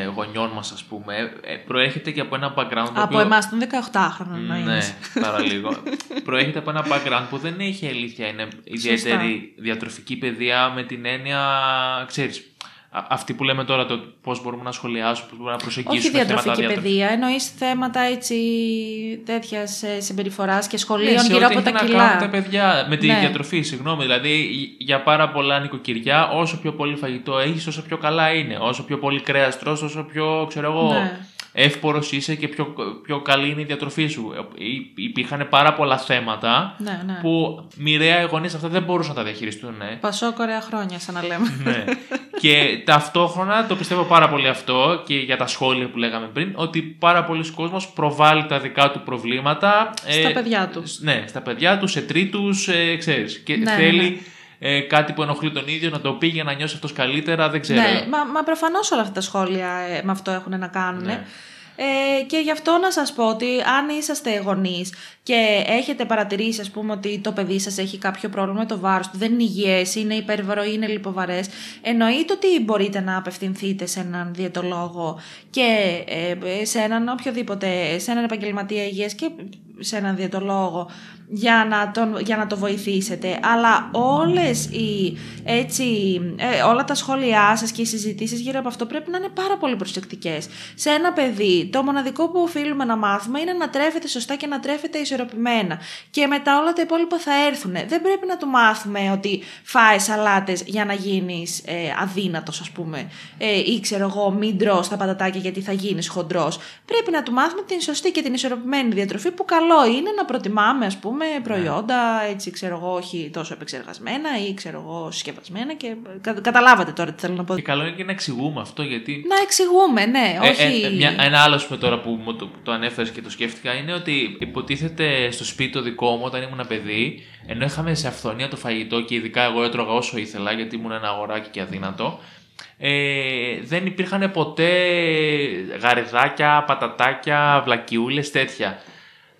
ε, γονιών μας ας πούμε ε, προέρχεται και από ένα background το Από οποίο- εμάς των 18χρονων να Ναι, είσαι. παραλίγο. Προέρχεται από ένα background που δεν έχει αλήθεια. Είναι ιδιαίτερη διατροφική παιδεία με την έννοια, ξέρεις, α- αυτή που λέμε τώρα, το πώς μπορούμε να σχολιάσουμε, πώς μπορούμε να προσεγγίσουμε Όχι διατροφική θέματα παιδεία, εννοείς θέματα έτσι τέτοιας συμπεριφοράς και Ναι, σχολείων σε γύρω ό,τι από τα έχει να κάνουν τα κιλά. παιδιά με τη Ναι. διατροφή, συγγνώμη. Δηλαδή, για πάρα πολλά νοικοκυριά, όσο πιο πολύ φαγητό έχεις, όσο πιο καλά είναι. Όσο πιο πολύ κρέας τρως, όσο πιο, ξέρω εγώ, Ναι. Εύπορος είσαι και πιο, πιο καλή είναι η διατροφή σου. Ε, Υ- Υπήρχαν πάρα πολλά θέματα Ναι, ναι. που μοιραία οι γονείς αυτά δεν μπορούσαν να τα διαχειριστούν. Ναι. Πασό κορέα χρόνια, σαν να λέμε. ναι. και ταυτόχρονα το πιστεύω πάρα πολύ αυτό και για τα σχόλια που λέγαμε πριν, ότι πάρα πολλοί κόσμος προβάλλει τα δικά του προβλήματα Στα παιδιά τους. σ- Ναι, στα παιδιά τους, σε τρίτους, ε, ξέρεις. Και Ναι, ναι, θέλει ε, κάτι που ενοχλεί τον ίδιο να το πει για να νιώσει αυτός καλύτερα, δεν ξέρω. Ναι, μα, μα προφανώς όλα αυτά τα σχόλια ε, με αυτό έχουν να κάνουν. Ναι. Ε, και γι' αυτό να σας πω ότι αν είσαστε γονείς και έχετε παρατηρήσει ας πούμε ότι το παιδί σας έχει κάποιο πρόβλημα με το βάρος του, δεν είναι υγιές, είναι υπερβαρό, είναι λιποβαρές, εννοείται ότι μπορείτε να απευθυνθείτε σε έναν διαιτολόγο και ε, σε έναν οποιοδήποτε, σε έναν επαγγελματία υγείας και σε έναν διαιτολόγο για να, τον, για να το βοηθήσετε. Αλλά όλες οι, έτσι, ε, όλα τα σχόλιά σας και οι συζητήσεις γύρω από αυτό πρέπει να είναι πάρα πολύ προσεκτικές. Σε ένα παιδί, το μοναδικό που οφείλουμε να μάθουμε είναι να τρέφεται σωστά και να τρέφεται ισορροπημένα. Και μετά όλα τα υπόλοιπα θα έρθουν. Δεν πρέπει να του μάθουμε ότι φάε σαλάτες για να γίνεις ε, αδύνατος ας πούμε. Ε, ή ξέρω εγώ μην τρως τα πατατάκια γιατί θα γίνεις χοντρός. Πρέπει να του μάθουμε την σωστή και την ισορροπημένη διατροφή που καλό καλό είναι να προτιμάμε ας πούμε προϊόντα έτσι ξέρω εγώ όχι τόσο επεξεργασμένα ή ξέρω εγώ συσκευασμένα και κα, καταλάβατε τώρα τι θέλω να πω. Και καλό είναι και να εξηγούμε αυτό γιατί... Να εξηγούμε, ναι, Ε, όχι... ε, μια, ένα άλλο πούμε, τώρα που μου το, το ανέφερες και το σκέφτηκα είναι ότι υποτίθεται στο σπίτι το δικό μου όταν ήμουν παιδί, ενώ είχαμε σε αυθονία το φαγητό και ειδικά εγώ έτρωγα όσο ήθελα γιατί ήμουν ένα αγοράκι και αδύνατο, ε, δεν υπήρχαν ποτέ γαριδάκια, πατατάκια, βλακιούλες, τέτοια.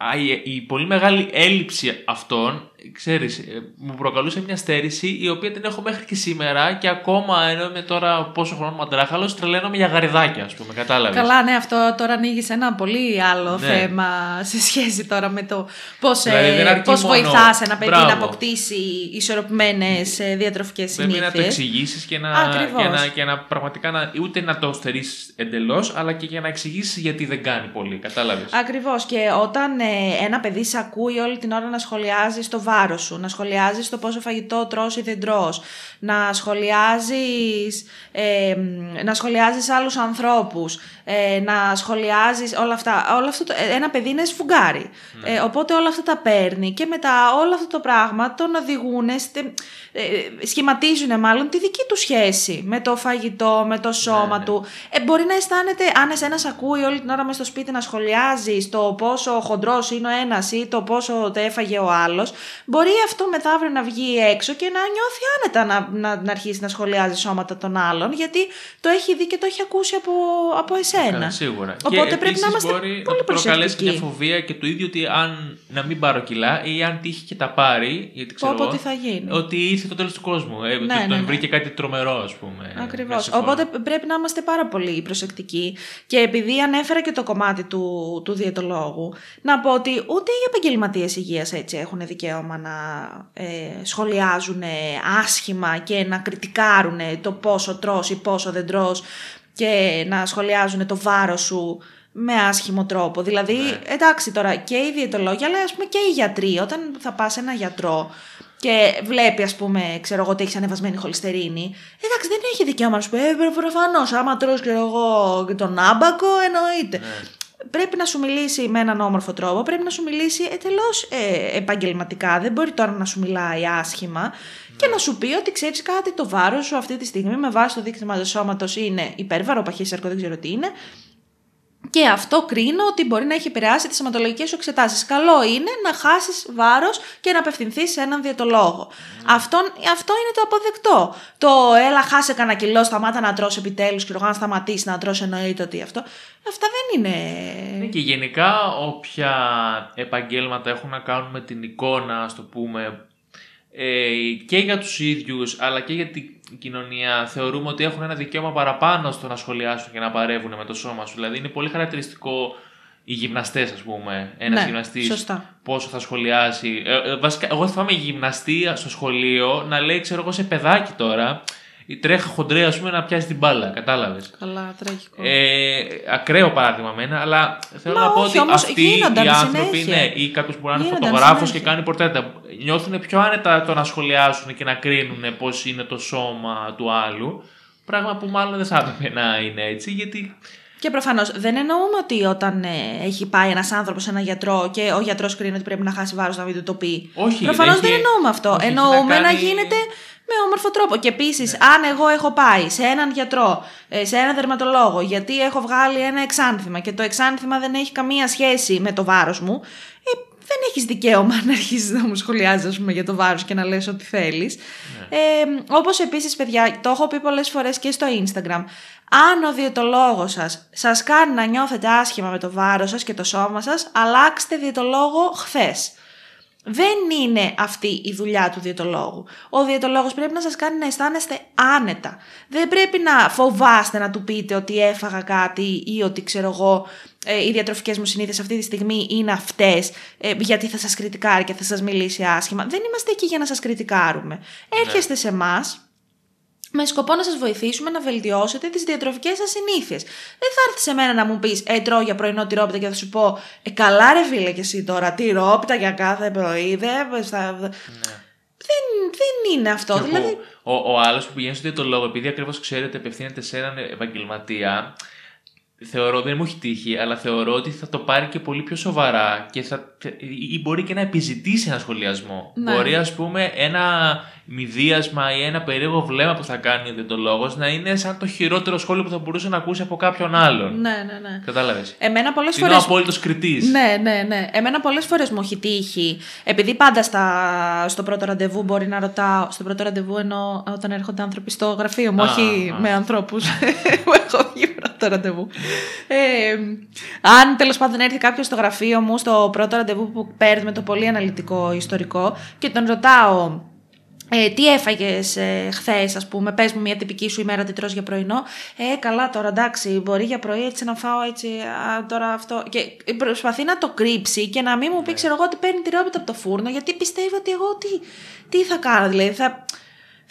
Α, η, η πολύ μεγάλη έλλειψη αυτών, ξέρεις, ε, μου προκαλούσε μια στέρηση η οποία την έχω μέχρι και σήμερα και ακόμα ενώ είμαι τώρα πόσο χρόνο μαντράχαλος τρελαίνομαι για γαριδάκια ας πούμε, κατάλαβες. Καλά, ναι, αυτό τώρα ανοίγεις ένα πολύ άλλο Ναι. θέμα σε σχέση τώρα με το πώς, Δηλαδή, ε, δεν αρκεί πώς μόνο- βοηθάς ένα παιδί Μπράβο. να αποκτήσει ισορροπημένες ε, διατροφικές Πρέπει συνήθειες. να το εξηγήσεις και, να, Ακριβώς. και, να, και να πραγματικά να, ούτε να το στερήσει εντελώς, αλλά και για να εξηγήσεις γιατί δεν κάνει πολύ. Κατάλαβες. Ακριβώς και όταν ε, ένα παιδί σε ακούει όλη την ώρα να σχολιάζει το βάρος σου, να σχολιάζεις το πόσο φαγητό τρως ή δεν τρως, να σχολιάζεις, ε, μ, να σχολιάζεις άλλους ανθρώπους, ε, να σχολιάζεις όλα αυτά. Όλο αυτό το, ε, ένα παιδί είναι σφουγγάρι. Ε, οπότε όλα αυτά τα παίρνει και μετά όλο αυτό το πράγμα τον οδηγούν, στε- ε, σχηματίζουν μάλλον τη δική του σχέση με το φαγητό, με το σώμα ναι. του. Ε, μπορεί να αισθάνεται, αν εσένας σ' ακούει όλη την ώρα μέσα στο σπίτι να σχολιάζει το πόσο χοντρός είναι ο ένας ή το πόσο το έφαγε ο άλλος, μπορεί αυτό μεθαύριο να βγει έξω και να νιώθει άνετα να, να, να αρχίσει να σχολιάζει σώματα των άλλων, γιατί το έχει δει και το έχει ακούσει από, από εσένα. Καλά, σίγουρα. Οπότε και πρέπει επίσης να είμαστε μπορεί πολύ να του προκαλέσει προσεκτικοί. μια φοβία και του ίδιου ότι αν να μην πάρω κιλά ή αν τύχει και τα πάρει, γιατί ξέρω Πω, πω, εγώ, τι θα γίνει. ότι ήρθε το τέλος του κόσμου. Ε, Ναι, τον ναι, ναι. βρήκε κάτι τρομερό, ας πούμε. Ακριβώς. μέσα σε χώρο. Οπότε πρέπει να είμαστε πάρα πολύ προσεκτικοί. Και επειδή ανέφερα και το κομμάτι του, του διαιτολόγου, να πω ότι ούτε οι επαγγελματίες υγείας έτσι έχουν δικαίωμα να ε, σχολιάζουν άσχημα και να κριτικάρουν το πόσο τρως ή πόσο δεν τρως και να σχολιάζουν το βάρος σου με άσχημο τρόπο. Δηλαδή, εντάξει τώρα και οι διαιτολόγοι, αλλά ας πούμε και οι γιατροί, όταν θα πας σε ένα γιατρό και βλέπει, ας πούμε, ξέρω εγώ, ότι έχεις ανεβασμένη χολυστερίνη. Εντάξει, δεν έχει δικαίωμα να σου πει, Ε, προφανώς, άμα τρως, ξέρω εγώ, τον άμπακο, εννοείται. Πρέπει να σου μιλήσει με έναν όμορφο τρόπο, πρέπει να σου μιλήσει εντελώς ε, επαγγελματικά. Δεν μπορεί τώρα να σου μιλάει άσχημα και να σου πει ότι ξέρεις κάτι, το βάρος σου αυτή τη στιγμή με βάση το δείκτημα του σώματος είναι υπέρβαρο, παχύσαρκο, δεν ξέρω τι είναι. Και αυτό κρίνω ότι μπορεί να έχει επηρεάσει τις αιματολογικέ σου εξετάσεις. Καλό είναι να χάσεις βάρος και να απευθυνθείς σε έναν διαιτολόγο. Αυτό, αυτό είναι το αποδεκτό. Το έλα, χάσε κανένα κιλό, σταμάτα να τρώσει επιτέλους και να σταματήσει να τρώσει, εννοείται ότι αυτό. Αυτά δεν είναι. Ναι, και γενικά όποια επαγγέλματα έχουν να κάνουν με την εικόνα, ας το πούμε, ε, και για τους ίδιους αλλά και για την κοινωνία θεωρούμε ότι έχουν ένα δικαίωμα παραπάνω στο να σχολιάσουν και να παρεύουν με το σώμα σου. Δηλαδή είναι πολύ χαρακτηριστικό οι γυμναστές ας πούμε, ένας Ναι, γυμναστής σωστά. πόσο θα σχολιάσει. Ε, ε, βασικά, εγώ θυμάμαι γυμναστή στο σχολείο να λέει, ξέρω εγώ, σε παιδάκι τώρα, η τρέχα χοντρέ, ας πούμε, να πιάσει την μπάλα. Κατάλαβες. Καλά, τραγικό. Ε, ακραίο παράδειγμα μένα, αλλά θέλω Μα να πω όχι, ότι όμως αυτοί γίνονταν οι άνθρωποι, συνέχεια. ναι, ή κάποιος που να είναι Γίνονταν φωτογράφος και συνέχεια. κάνει πορτρέτα, νιώθουν πιο άνετα το να σχολιάσουν και να κρίνουν πώς είναι το σώμα του άλλου. Πράγμα που μάλλον δεν θα έπρεπε να είναι έτσι, γιατί. Και προφανώς δεν εννοούμε ότι όταν ε, έχει πάει ένας άνθρωπος σε ένα γιατρό και ο γιατρός κρίνει ότι πρέπει να χάσει βάρος να μην του το πει. Όχι, Προφανώς έχει- δεν εννοούμε αυτό. όχι, έχει εννοούμε να να, κάνει- γίνεται με όμορφο τρόπο. Και επίσης, αν εγώ έχω πάει σε έναν γιατρό, ε, σε έναν δερματολόγο, γιατί έχω βγάλει ένα εξάνθημα και το εξάνθημα δεν έχει καμία σχέση με το βάρος μου, ε, δεν έχεις δικαίωμα να αρχίσεις να μου σχολιάζεις ας πούμε, για το βάρος και να λες ό,τι θέλεις. Ε, Όπως επίσης, παιδιά, το έχω πει πολλές φορές και στο Instagram. Αν ο διαιτολόγος σας σας κάνει να νιώθετε άσχημα με το βάρος σας και το σώμα σας, αλλάξτε διαιτολόγο χθες. Δεν είναι αυτή η δουλειά του διαιτολόγου. Ο διαιτολόγος πρέπει να σας κάνει να αισθάνεστε άνετα. Δεν πρέπει να φοβάστε να του πείτε ότι έφαγα κάτι ή ότι ξέρω εγώ ε, οι διατροφικές μου συνήθειες αυτή τη στιγμή είναι αυτές ε, γιατί θα σας κριτικάρει και θα σας μιλήσει άσχημα. Δεν είμαστε εκεί για να σας κριτικάρουμε. Έρχεστε σε εμάς με σκοπό να σας βοηθήσουμε να βελτιώσετε τις διατροφικές σας συνήθειες. Δεν θα έρθεις σε μένα να μου πεις Ε, τρώω για πρωινό τυρόπιτα και θα σου πω Ε, καλά ρε φίλε και εσύ τώρα, τυρόπιτα για κάθε πρωί. Δεν, θα- δεν, δεν είναι αυτό. Και δηλαδή, ο, ο, ο άλλος που πηγαίνει στο διαιτολόγο, επειδή ακριβώς ξέρετε, απευθύνεται σε έναν επαγγελματία, θεωρώ, δεν μου έχει τύχει, αλλά θεωρώ ότι θα το πάρει και πολύ πιο σοβαρά και θα, ή μπορεί και να επιζητήσει ένα σχολιασμό. Ναι. Μπορεί, ας πούμε, ένα μηδίασμα ή ένα περίεργο βλέμμα που θα κάνει ο διαιτολόγο να είναι σαν το χειρότερο σχόλιο που θα μπορούσε να ακούσει από κάποιον άλλον. Ναι, ναι, ναι. Κατάλαβες. Εμένα πολλές Είναι φορέ. ο απόλυτος κριτής. Ναι, ναι, ναι. Εμένα πολλές φορές μου έχει τύχει. Επειδή πάντα στα, στο πρώτο ραντεβού μπορεί να ρωτάω. Στο πρώτο ραντεβού εννοώ όταν έρχονται άνθρωποι στο γραφείο μου, Α, όχι α. με ανθρώπους που έχω βγει πρώτο ραντεβού. Ε, αν τέλος πάντων έρθει κάποιος στο γραφείο μου, στο πρώτο ραντεβού που παίρνουμε το πολύ αναλυτικό ιστορικό και τον ρωτάω. Ε, τι έφαγες ε, χθες, ας πούμε, πες μου μια τυπική σου ημέρα τι τρως για πρωινό. Ε, καλά τώρα, εντάξει, μπορεί για πρωί έτσι να φάω έτσι, α, τώρα αυτό. Και προσπαθεί να το κρύψει και να μην μου πει, ξέρω εγώ, ότι παίρνει τυρόπιτα από το φούρνο, γιατί πιστεύει ότι εγώ τι, τι θα κάνω, δηλαδή θα.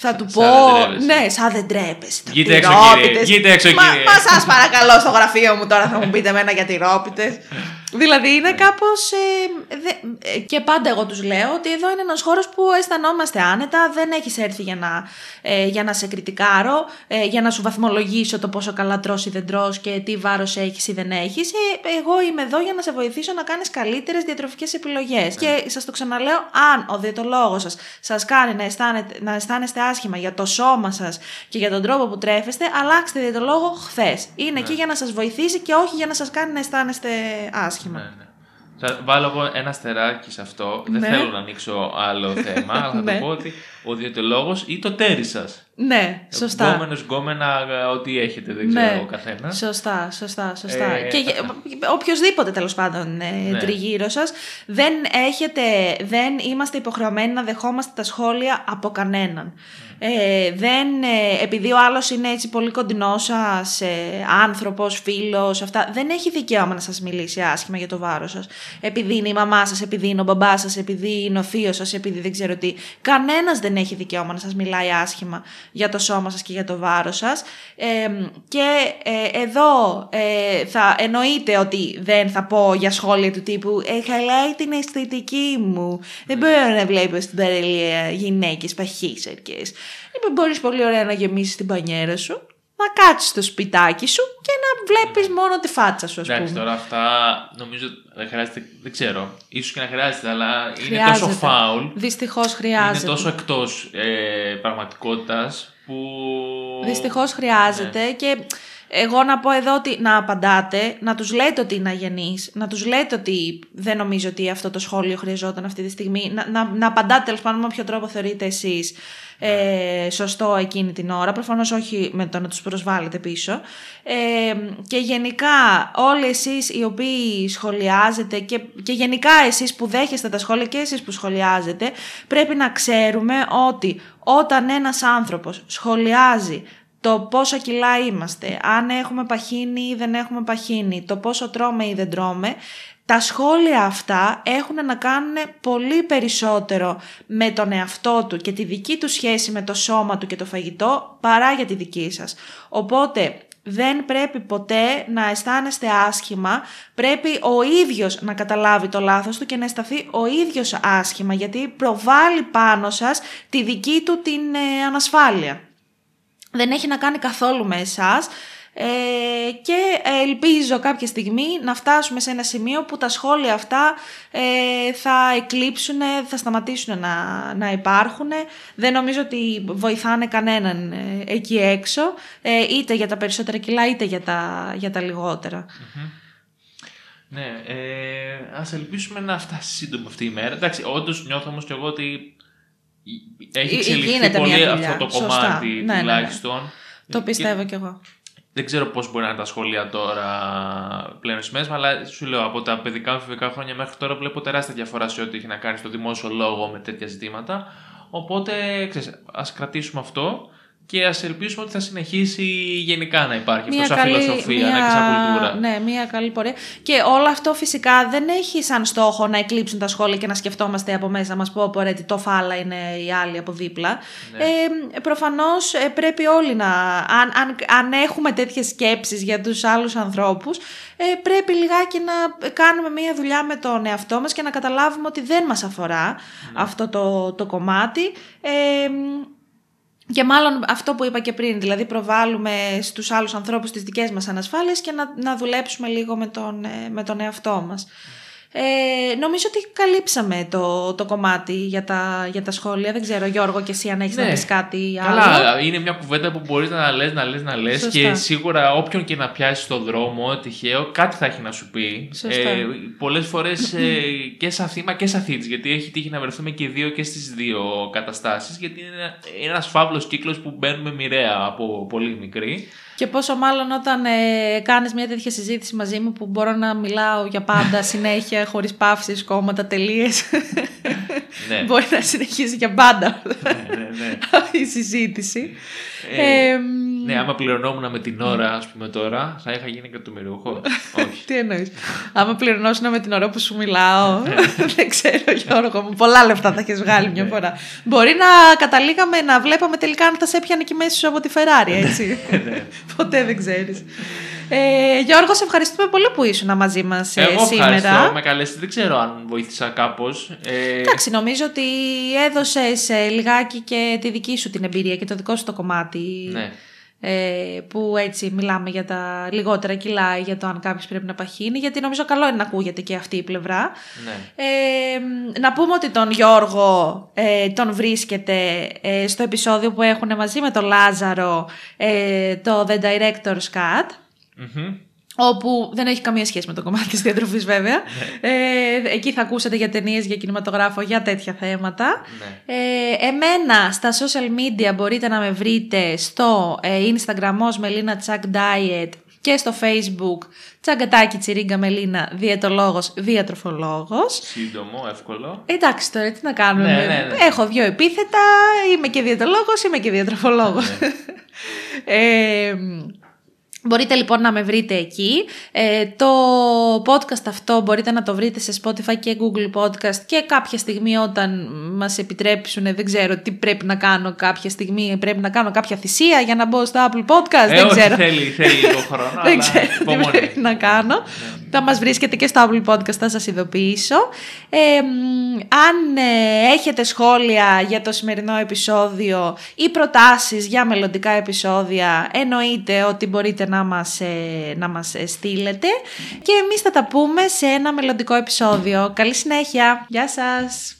Θα του σαν πω. δεν τρέπεσαι. Ναι, σαν δεν τρέπεσαι. τα Βγείτε έξω, τυρόπιτες. κύριε. Βγείτε έξω, Μα, κύριε. μα σας παρακαλώ στο γραφείο μου τώρα θα μου πείτε εμένα για τυρόπιτες. δηλαδή Ναι. είναι κάπως. Ε, δε- ε, και πάντα εγώ τους λέω ότι εδώ είναι ένας χώρος που αισθανόμαστε άνετα. Δεν έχεις έρθει για να, ε, για να σε κριτικάρω, ε, για να σου βαθμολογήσω το πόσο καλά τρως ή δεν τρως και τι βάρος έχεις ή δεν έχεις. Ε, εγώ είμαι εδώ για να σε βοηθήσω να κάνεις καλύτερες διατροφικές επιλογές. Και σας το ξαναλέω, αν ο διαιτολόγος σας σας κάνει να, αισθάνετε, να αισθάνεστε άσχημα για το σώμα σας και για τον τρόπο που τρέφεστε, αλλάξτε διαιτολόγο χθες. Είναι εκεί για να σας βοηθήσει και όχι για να σας κάνει να αισθάνεστε άσχημα. Ναι, ναι. Θα βάλω εγώ ένα στεράκι σε αυτό. Ναι. Δεν θέλω να ανοίξω άλλο θέμα, αλλά θα Ναι. το πω ότι ο διαιτολόγος ή το τέρι σας. Ναι, σωστά. Γκόμενο, γκόμενα, ε, ό,τι έχετε, δεν ξέρω ο καθένας. Σωστά, σωστά, σωστά. Ε, και γε- οποιοδήποτε τέλος πάντων ε, Ναι. τριγύρω σας, δεν έχετε, δεν είμαστε υποχρεωμένοι να δεχόμαστε τα σχόλια από κανέναν. Ε, δεν, ε, επειδή ο άλλος είναι έτσι πολύ κοντινός σας, ε, άνθρωπος, φίλος, αυτά, δεν έχει δικαίωμα να σας μιλήσει άσχημα για το βάρος σας. Επειδή είναι η μαμά σας, επειδή είναι ο μπαμπάς σας, επειδή είναι ο θείος σας, επειδή δεν ξέρω τι. Κανένας δεν έχει δικαίωμα να σας μιλάει άσχημα για το σώμα σας και για το βάρος σας. Ε, και ε, εδώ ε, θα εννοείται ότι δεν θα πω για σχόλια του τύπου «Ε, χαλάει την αισθητική μου. Δεν μπορώ να βλέπω στην παραλία γυναίκες παχύσαρκες. Λοιπόν, μπορείς πολύ ωραία να γεμίσεις την πανιέρα σου, να κάτσεις στο σπιτάκι σου και να βλέπεις μόνο τη φάτσα σου, ας Εντάξει, πούμε. τώρα αυτά νομίζω δεν χρειάζεται, δεν ξέρω. ίσως και να χρειάζεται, αλλά είναι Χρειάζεται. τόσο φάουλ. Δυστυχώς χρειάζεται. Είναι τόσο εκτός ε, πραγματικότητας που... Δυστυχώς χρειάζεται και εγώ να πω εδώ ότι να απαντάτε, να τους λέτε ότι είναι αγενείς, να τους λέτε ότι δεν νομίζω ότι αυτό το σχόλιο χρειαζόταν αυτή τη στιγμή, να, να, να απαντάτε τέλος πάντων με ποιο τρόπο θεωρείτε εσείς ε, σωστό εκείνη την ώρα, προφανώς όχι με το να τους προσβάλλετε πίσω. Ε, και γενικά όλοι εσείς οι οποίοι σχολιάζετε και, και γενικά εσείς που δέχεστε τα σχόλια και εσείς που σχολιάζετε, πρέπει να ξέρουμε ότι όταν ένας άνθρωπος σχολιάζει το πόσα κιλά είμαστε, αν έχουμε παχύνει ή δεν έχουμε παχύνει, το πόσο τρώμε ή δεν τρώμε, τα σχόλια αυτά έχουν να κάνουν πολύ περισσότερο με τον εαυτό του και τη δική του σχέση με το σώμα του και το φαγητό παρά για τη δική σας. Οπότε δεν πρέπει ποτέ να αισθάνεστε άσχημα, πρέπει ο ίδιος να καταλάβει το λάθος του και να αισθανθεί ο ίδιος άσχημα γιατί προβάλλει πάνω σας τη δική του την ε, ανασφάλεια δεν έχει να κάνει καθόλου με εσάς ε, και ελπίζω κάποια στιγμή να φτάσουμε σε ένα σημείο που τα σχόλια αυτά ε, θα εκλείψουν, θα σταματήσουν να, να υπάρχουν. Δεν νομίζω ότι βοηθάνε κανέναν ε, εκεί έξω, ε, είτε για τα περισσότερα κιλά είτε για τα, για τα λιγότερα. Ναι, ε, ας ελπίσουμε να φτάσει σύντομα αυτή η μέρα. Εντάξει, όντως νιώθω όμως και εγώ ότι έχει Ε, εξελιχθεί γίνεται μια πολύ δουλειά. αυτό το Σωστά. κομμάτι Ναι, ναι, ναι. τουλάχιστον. Το Και πιστεύω κι εγώ. Δεν ξέρω πώς μπορεί να είναι τα σχόλια τώρα πλέον στις μέρες, αλλά σου λέω από τα παιδικά μου φιβικά χρόνια μέχρι τώρα βλέπω τεράστια διαφορά σε ό,τι έχει να κάνει στο δημόσιο λόγο με τέτοια ζητήματα. Οπότε, ξέρεις, ας κρατήσουμε αυτό και ας ελπίσουμε ότι θα συνεχίσει γενικά να υπάρχει αυτό σαν φιλοσοφία ναι, και σαν κουλτούρα. Ναι, μια καλή πορεία. Και όλο αυτό φυσικά δεν έχει σαν στόχο να εκλείψουν τα σχόλια και να σκεφτόμαστε από μέσα μας πω πω ρε τι το φάλα είναι οι άλλοι από δίπλα. Ναι. Ε, προφανώς ε, πρέπει όλοι να... Αν, αν, αν έχουμε τέτοιες σκέψεις για τους άλλους ανθρώπους ε, πρέπει λιγάκι να κάνουμε μια δουλειά με τον εαυτό μας και να καταλάβουμε ότι δεν μας αφορά Ναι. αυτό το, το κομμάτι. Ε, Και μάλλον αυτό που είπα και πριν, δηλαδή προβάλλουμε στους άλλους ανθρώπους τις δικές μας ανασφάλειες και να, να δουλέψουμε λίγο με τον, ε, με τον εαυτό μας. Ε, νομίζω ότι καλύψαμε το, το κομμάτι για τα, για τα σχόλια. Δεν ξέρω, Γιώργο, και εσύ αν έχεις ναι. να πεις κάτι άλλο. Καλά, είναι μια κουβέντα που μπορείς να λες, να λες, να λες και σίγουρα όποιον και να πιάσεις στον δρόμο, τυχαίο, κάτι θα έχει να σου πει. Ε, Πολλές φορές ε, και σαν θύμα και σαν θήτης, γιατί έχει τύχει να βρεθούμε και δύο και στις δύο καταστάσεις, γιατί είναι ένας φαύλος κύκλος που μπαίνουμε μοιραία από πολύ μικρή. Και πόσο μάλλον όταν ε, κάνεις μια τέτοια συζήτηση μαζί μου που μπορώ να μιλάω για πάντα συνέχεια χωρίς παύσεις, κόμματα, τελείες. ναι. Μπορεί να συνεχίσει για πάντα ναι, ναι, ναι. η συζήτηση. Ε, ναι, άμα πληρωνόμουν με την ώρα, ας πούμε τώρα, θα είχα γίνει εκατομμυριούχο. Όχι. Τι εννοείς. άμα πληρωνόσουν με την ώρα που σου μιλάω, δεν ξέρω, Γιώργο μου. Πολλά λεφτά θα έχεις βγάλει μια φορά. Μπορεί να καταλήγαμε να βλέπαμε τελικά αν θα σε έπιανε και μέσα από τη Φεράρι, έτσι. Ποτέ δεν ξέρεις. Ε, Γιώργος, σε ευχαριστούμε πολύ που ήσουν μαζί μας ε, Εγώ σήμερα. Ευχαριστώ, με καλέσετε. Δεν ξέρω αν βοήθησα κάπως. Ε... Εντάξει, νομίζω ότι έδωσες ε, λιγάκι και τη δική σου την εμπειρία και το δικό σου το κομμάτι. Ναι. Ε, που έτσι μιλάμε για τα λιγότερα κιλά ή για το αν κάποιος πρέπει να παχύνει, γιατί νομίζω καλό είναι να ακούγεται και αυτή η πλευρά. Ναι. Ε, να πούμε ότι τον Γιώργο ε, τον βρίσκεται ε, στο επεισόδιο που έχουν μαζί με τον Λάζαρο ε, το The Director's Cut. Όπου δεν έχει καμία σχέση με το κομμάτι της διατροφής βέβαια. Ναι. Ε, εκεί θα ακούσετε για ταινίες, για κινηματογράφο, για τέτοια θέματα. Ναι. Ε, εμένα στα social media μπορείτε να με βρείτε στο ε, Instagram ως Μελίνα Τσακ Diet και στο facebook Τσαγκατάκι Τσιρίγκα Μελίνα, διαιτολόγος, διατροφολόγος. Σύντομο, εύκολο. Εντάξει τώρα, τι να κάνουμε; Ναι, ναι, ναι. Έχω δύο επίθετα, είμαι και διαιτολόγος, είμαι και διατροφολόγος. ε, Μπορείτε λοιπόν να με βρείτε εκεί. Ε, το podcast αυτό μπορείτε να το βρείτε σε Spotify και Google Podcast και κάποια στιγμή όταν μας επιτρέψουν, δεν ξέρω τι πρέπει να κάνω κάποια στιγμή, πρέπει να κάνω κάποια θυσία για να μπω στο Apple Podcast, ε, δεν ξέρω. θέλει, θέλει λίγο χρόνο, δεν ξέρω τι πρέπει να κάνω. Ναι. Θα μας βρίσκετε και στο Apple Podcast, θα σας ειδοποιήσω. Ε, αν ε, έχετε σχόλια για το σημερινό επεισόδιο ή προτάσεις για μελλοντικά επεισόδια, εννοείται ότι μπορείτε να μας, ε, να μας στείλετε και εμείς θα τα πούμε σε ένα μελλοντικό επεισόδιο. Καλή συνέχεια. Γεια σας.